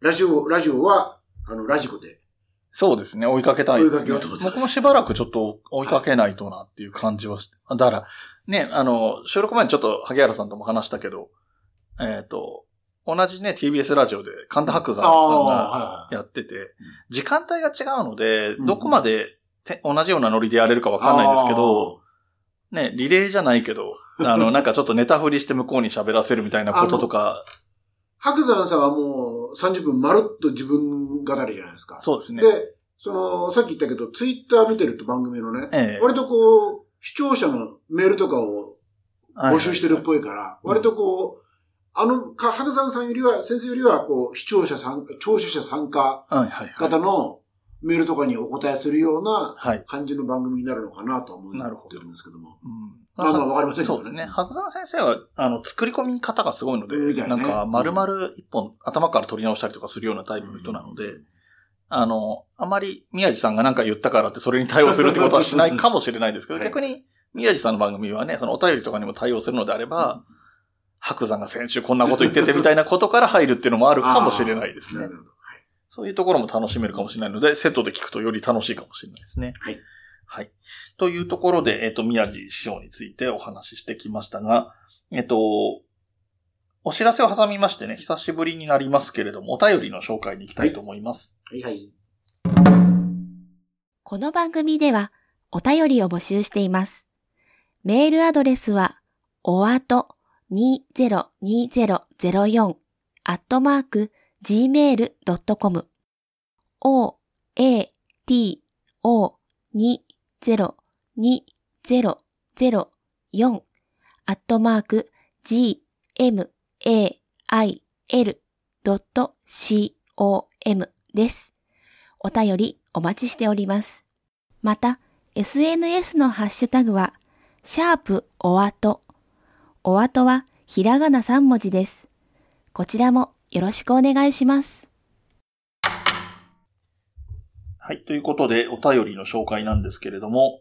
ラジオ、ラジオは、あの、ラジコで、そうですね。追いかけたいね。追いかけようと思ってます僕もしばらくちょっと追いかけないとなっていう感じはして。だから、ね、あの、収録前にちょっと萩原さんとも話したけど、えっ、と、同じね、TBS ラジオで神田伯山さんがはいやってて、時間帯が違うので、うんどこまでて同じようなノリでやれるかわかんないんですけど、ね、リレーじゃないけど、あの、なんかちょっとネタ振りして向こうに喋らせるみたいなこととか、白山さんはもう30分まるっと自分語りじゃないですか。そうですね。で、その、さっき言ったけど、ツイッター見てると番組のね、ええ割とこう、視聴者のメールとかを募集してるっぽいから、割とこう、あの、か、白山さんよりは、先生よりは、こう、視聴者参加、聴取者参加はいはいはい。型のメールとかにお答えするようなはい。感じの番組になるのかなと思ってなるほどるんですけども。うんまあまあわかりませんけどね。そうですね。白山先生は、あの、作り込み方がすごいので、ね。なんか、丸々一本頭から取り直したりとかするようなタイプの人なので、あの、あまり宮地さんが何か言ったからってそれに対応するってことはしないかもしれないですけど、はい。逆に宮地さんの番組はね、そのお便りとかにも対応するのであれば、白山が先週こんなこと言っててみたいなことから入るっていうのもあるかもしれないですね。そういうところも楽しめるかもしれないので、セットで聞くとより楽しいかもしれないですね。はい。はい。というところで、えっ、と、宮地師匠についてお話ししてきましたが、えっ、と、お知らせを挟みましてね、久しぶりになりますけれども、お便りの紹介に行きたいと思います。はいはい。この番組ではお便りを募集しています。メールアドレスは、おあと202004アットマーク gmail.com o, a, t, o, 202004アットマーク g, m, a, i, l, c, o, m です。お便りお待ちしております。また、SNS のハッシュタグは、シャープおあと。おあとはひらがな3文字です。こちらもよろしくお願いします。はい。ということで、お便りの紹介なんですけれども、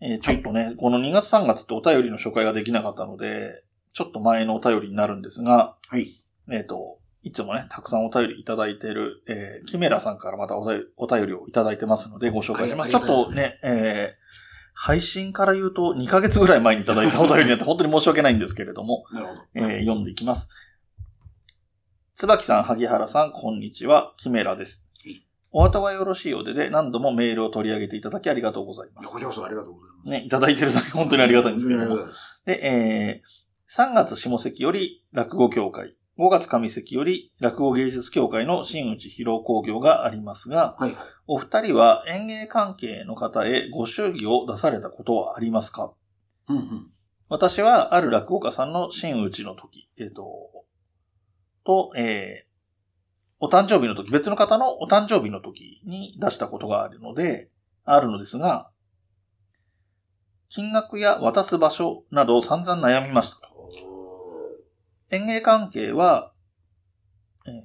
えーちょっとね、この2月3月ってお便りの紹介ができなかったので、ちょっと前のお便りになるんですが、はい。えっ、と、いつもね、たくさんお便りいただいている、えーキメラさんからまたお便りお便りをいただいてますので、ご紹介します。はいちょっとね、えー配信から言うと2ヶ月ぐらい前にいただいたお便りになって本当に申し訳ないんですけれども、なるほど。えー読んでいきます。椿さん、萩原さん、こんにちは。キメラですはい。お後がよろしいようでで、何度もメールを取り上げていただきありがとうございます。こちらこそありがとうございます。ね、いただいてるだけ本当にありがたいんですけども。で、えー、3月下関より落語協会、5月上関より落語芸術協会の新内披露工業がありますが、はいはい。お二人は演芸関係の方へご祝儀を出されたことはありますか？うんうん。私はある落語家さんの新内の時、えっ、と、と、えーお誕生日の時、別の方のお誕生日の時に出したことがあるので、あるのですが、金額や渡す場所などを散々悩みましたと。演芸関係は、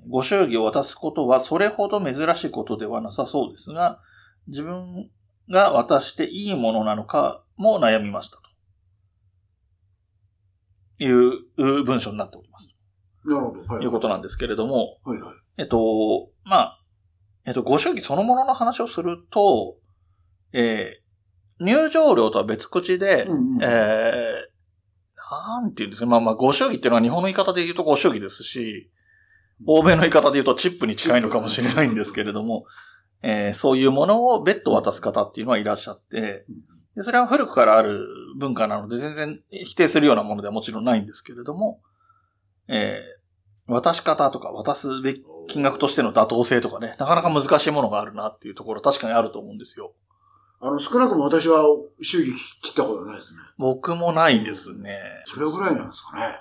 ご祝儀を渡すことはそれほど珍しいことではなさそうですが、自分が渡していいものなのかも悩みましたと。いう文章になっております。なるほど。はい。ということなんですけれども、はいはい。えっと、まあ、えっと、ご祝儀そのものの話をすると、えー入場料とは別口で、うんうんえーなんていうんですか、まあまあ、ご祝儀っていうのは日本の言い方で言うとご祝儀ですし、欧米の言い方で言うとチップに近いのかもしれないんですけれども、えーそういうものを別途渡す方っていうのはいらっしゃって、でそれは古くからある文化なので全然否定するようなものではもちろんないんですけれども、えー渡し方とか渡すべき金額としての妥当性とかね、なかなか難しいものがあるなっていうところ確かにあると思うんですよ。あの、少なくとも私は祝儀切ったことないですね。僕もないですね。それぐらいなんですかね。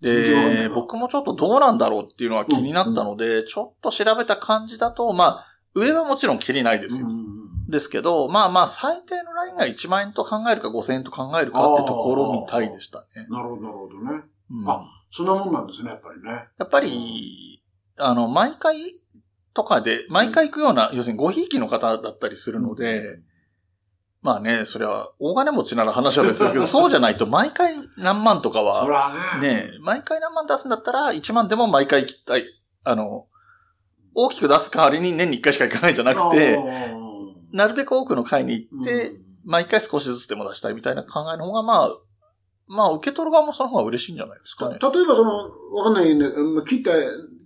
で、な僕もちょっとどうなんだろうっていうのは気になったので、ちょっと調べた感じだと、まあ、上はもちろん切りないですよ。うんうんうんですけど、まあまあ、最低のラインが1万円と考えるか5000円と考えるかってところみたいでしたね。なるほど、なるほどね。うんあそんなもんなんですね、やっぱりね。やっぱり、あの、毎回とかで、毎回行くような、要するにごひいきの方だったりするので、まあね、それは、大金持ちなら話は別ですけど、そうじゃないと毎回何万とかそは、らね。ね、毎回何万出すんだったら、1万でも毎回切ったい。あの、大きく出す代わりに年に1回しか行かないんじゃなくて、なるべく多くの回に行って、うん毎回少しずつでも出したいみたいな考えの方が、まあ、まあ、受け取る側もその方が嬉しいんじゃないですかね。た例えばその、わかんないね、まあ切った、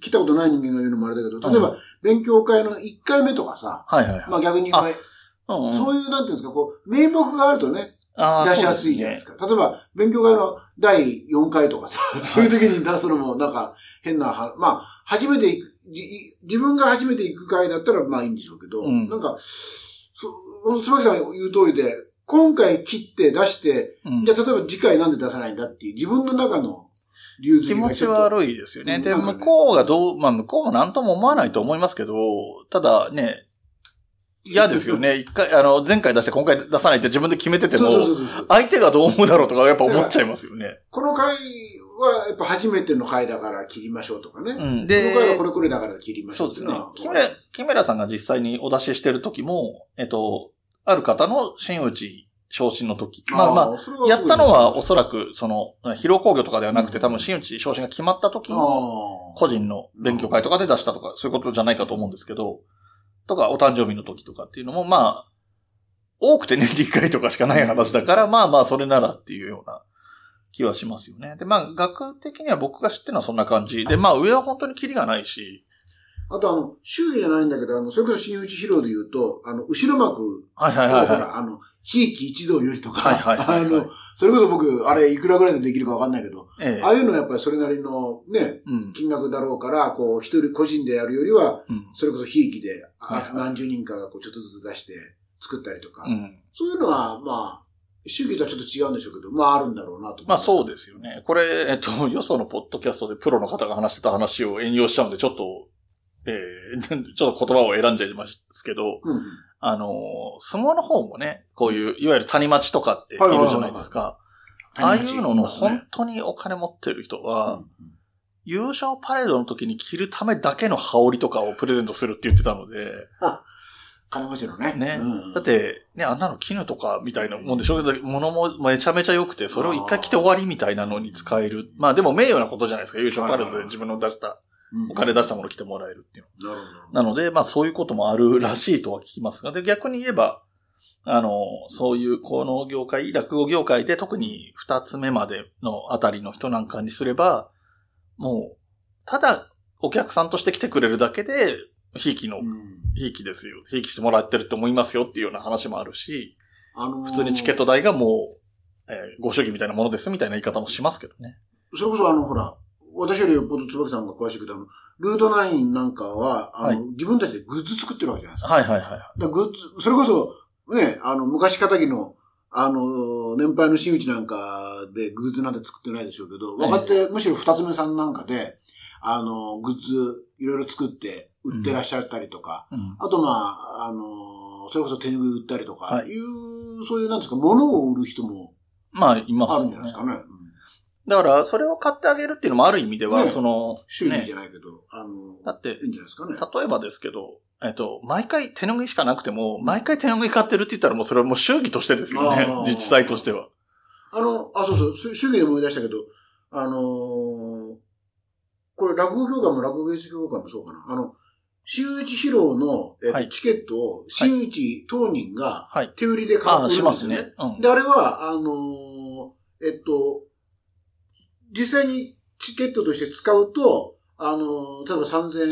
切ったことない人間が言うのもあれだけど、例えば、勉強会の1回目とかさ、はいはいはい。まあ逆に言うんうんそういう、なんていうんですか、こう、名目があるとね、出しやすいじゃないですか。例えば、勉強会の第4回とかさ、そういう時に出すのも、なんか、変なは、まあ、初めて行く、じ自分が初めて行く会だったら、まあいいんでしょうけど、うんなんか、そ、椿さんが言う通りで、今回切って出して、うんじゃあ例えば次回なんで出さないんだっていう自分の中の理由付気持ち。悪いですよね。で、向こうがどう、まあ向こうも何とも思わないと思いますけど、ただね、嫌ですよね。一回、あの、前回出して今回出さないって自分で決めてても。相手がどう思うだろうとかやっぱ思っちゃいますよね。この回はやっぱ初めての回だから切りましょうとかね。うん。こので、回はこれこれだから切りましそうですねょうっていうのは。。キメラ、キメラさんが実際にお出ししてる時も、えっと、ある方の真打ち昇進の時。まあまあ、やったのはおすそらく、その、疲労工業とかではなくて、多分真打ち昇進が決まった時に、あ個人の勉強会とかで出したとか、そういうことじゃないかと思うんですけど、とか、お誕生日の時とかっていうのも、まあ、多くて年理解とかしかない話だから、まあまあ、それならっていうような気はしますよね。で、まあ、学的には僕が知ってるのはそんな感じ。で、まあ、上は本当にキリがないし、あとあの、周囲じゃないんだけど、あの、それこそ新内披露で言うと、あの、後ろ幕はいはいはいはほら、あの、ひいき一同よりとか、はいはいはいはいあの、それこそ僕、あれいくらぐらいでできるかわかんないけど、い。ええああいうのはやっぱりそれなりのね、うん。金額だろうから、こう、一人個人でやるよりは、うん。それこそひいきで、あはいはい何十人かがこうちょっとずつ出して作ったりとか、うん。そういうのは、まあ、主義とはちょっと違うんでしょうけど、まああるんだろうなと思まあそうでですよね。これ、えっと、よそのポッドキャストでプロの方が話してた話を引用しちゃうんで、ちょっと、えー、ちょっと言葉を選んじゃいますけど、うんうん。あのー、相撲の方もね、こういう、いわゆる谷町とかっているじゃないですか。ああいうのの本当にお金持ってる人は、うん優勝パレードの時に着るためだけの羽織とかをプレゼントするって言ってたので、金持ちのね。ねうんだって、ね、あんなの絹とかみたいなもんでしょうけど、物もめちゃめちゃ良くて、それを一回着て終わりみたいなのに使える。まあでも名誉なことじゃないですか。優勝パレードで自分の出した、お金出したもの着てもらえるっていうの。なるほど。なので、まあそういうこともあるらしいとは聞きますが、で、逆に言えば、あの、そういうこの業界、落語業界で特に二つ目までのあたりの人なんかにすれば、もう、ただお客さんとして来てくれるだけで、ひいきのう、んひいきですよ。ひいきしてもらってるって思いますよっていうような話もあるし、あのー普通にチケット代がもう、えーご祝儀みたいなものですみたいな言い方もしますけどね。それこそあの、ほら、私よりよっぽど椿さんが詳しいけど、あの、ルート9なんかは、あの、はい自分たちでグッズ作ってるわけじゃないですか。はいはいはい。だグッズ、それこそ、ね、あの、昔仇の、あの、年配の真打ちなんかでグッズなんて作ってないでしょうけど、ええ若手、むしろ二つ目さんなんかで、あの、グッズいろいろ作って売ってらっしゃったりとか、うん。あとまあ、あの、それこそ手拭い売ったりとか、、はいう、そういうなんですか、物を売る人もまあ、いますあるんじゃないですかね。うんだから、それを買ってあげるっていうのもある意味では、ねその、主義じね、ゃないけど、あの、だっていいんじゃないですかね。例えばですけど、えっと、毎回手拭いしかなくても、毎回手拭い買ってるって言ったらもうそれはもう祝儀としてですよね。自治体としては。あの、あ、そうそう、し主義で思い出したけど、あのーこれ落語協会も落語芸術協会もそうかな。あの、真打ち披露の、えチケットを真打ち当人がはい。手売りで買う売しまするんですよね。ね。うん。で、あれは、あのーえっと、実際にチケットとして使うと、あのー例えば3000円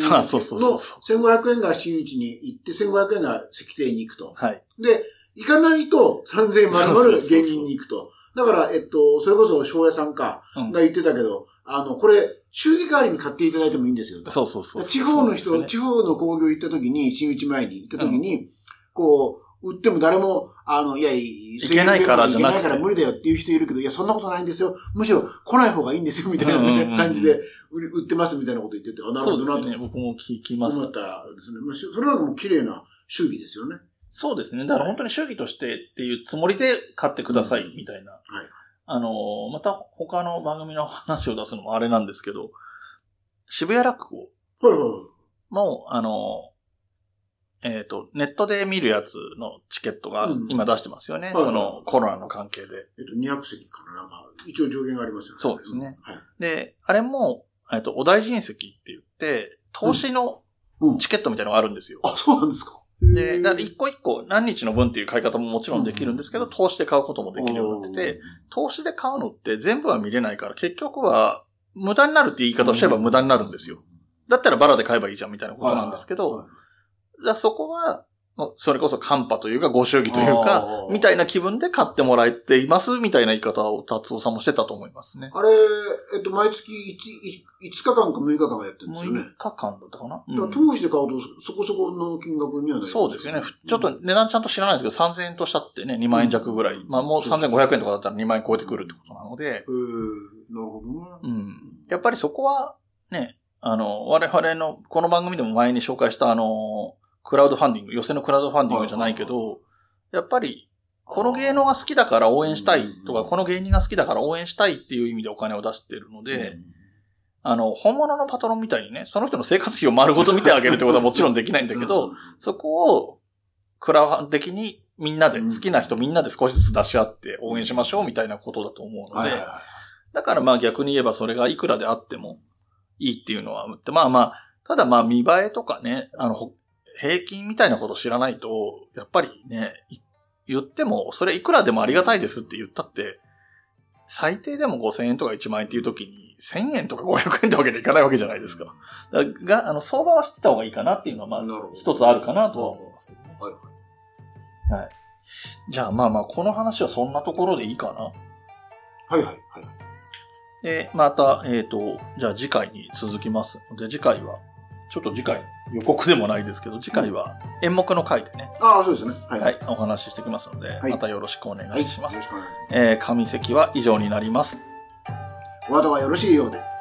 の 1500円が真打ちに行って、1500円が石庭に行くと。はい。で、行かないと3000円丸々芸人に行くと。だから、えっと、それこそ庄屋さんか、うんが言ってたけど、あの、これ、祝儀代わりに買っていただいてもいいんですよと。そうそうそう。地方の人、そうです地方の工業行った時に、新内前に行った時に、こう、売っても誰も、あの、いや、いけないからじゃなくていけないから無理だよっていう人いるけど、いや、そんなことないんですよ。むしろ来ない方がいいんですよ、みたいなねうんうんうんうん感じで売ってますみたいなこと言ってて、あ、なるほどなとそうですね。僕も聞きました。思ったですね。まあしそれなんかもう綺麗な祝儀ですよね。そうですね。だから本当に祝儀としてっていうつもりで買ってくださいみたいな。はい。あの、また他の番組の話を出すのもあれなんですけど、渋谷落語はいはいはい。も、あの、えっ、と、ネットで見るやつのチケットがうん今出してますよね。はいそのコロナの関係で。えっと、200席かななんか、一応上限がありますよね。そうですね。はい。で、あれも、えっ、と、お大臣席って言って、投資のうん。チケットみたいなのがあるんですよ。あ、そうなんですか。で、だから一個一個何日の分っていう買い方ももちろんできるんですけど、うん投資で買うこともできるようになってて、投資で買うのって全部は見れないから、結局は無駄になるって言い方をしちゃえば無駄になるんですよ。。だったらバラで買えばいいじゃんみたいなことなんですけど、だからそこは、それこそカンパというかご祝儀というかみたいな気分で買ってもらえています、みたいな言い方を達夫さんもしてたと思いますね。あれ、えっと、毎月 5, 5日間か6日間はやってるんですよね。6日間だったかな、だからうん通して買うとそこそこの金額にはなりますそうですよね。ふちょっと値段ちゃんと知らないですけど、3000円としたってね、2万円弱ぐらい。まあもう3500円とかだったら2万円超えてくるってことなので、えー、なるほどね。うん。やっぱりそこは、ね、あの、我々の、この番組でも前に紹介したあの、クラウドファンディング、寄せのクラウドファンディングじゃないけど、やっぱり、この芸能が好きだから応援したいとか、うんこの芸人が好きだから応援したいっていう意味でお金を出してるので、うん。あの、本物のパトロンみたいにね、その人の生活費を丸ごと見てあげるってことはもちろんできないんだけど、、そこを、クラファン的にみんなで、うん。好きな人みんなで少しずつ出し合って応援しましょうみたいなことだと思うのでだからまあ逆に言えばそれがいくらであってもいいっていうのはあって、まあまあ、ただまあ見栄えとかね、あの、ほ平均みたいなこと知らないと、やっぱりね、い言っても、それいくらでもありがたいですって言ったって、最低でも5000円とか1万円っていう時に、1000円とか500円ってわけにはいかないわけじゃないですか。だが、あの、相場は知ってた方がいいかなっていうのは、まあ一つあるかなとは思いますけどね。はいじゃあまあまあ、この話はそんなところでいいかな。はいはいはい。で、また、えっ、と、じゃあ次回に続きますので、次回は、ちょっと次回、予告でもないですけど、次回は演目の回でね、ああ、そうですね。はい。はい、お話ししてきますので、はいまたよろしくお願はい。いします。よろしくお願いしえー、上席は以上になります。ます。お後がよろしいようで。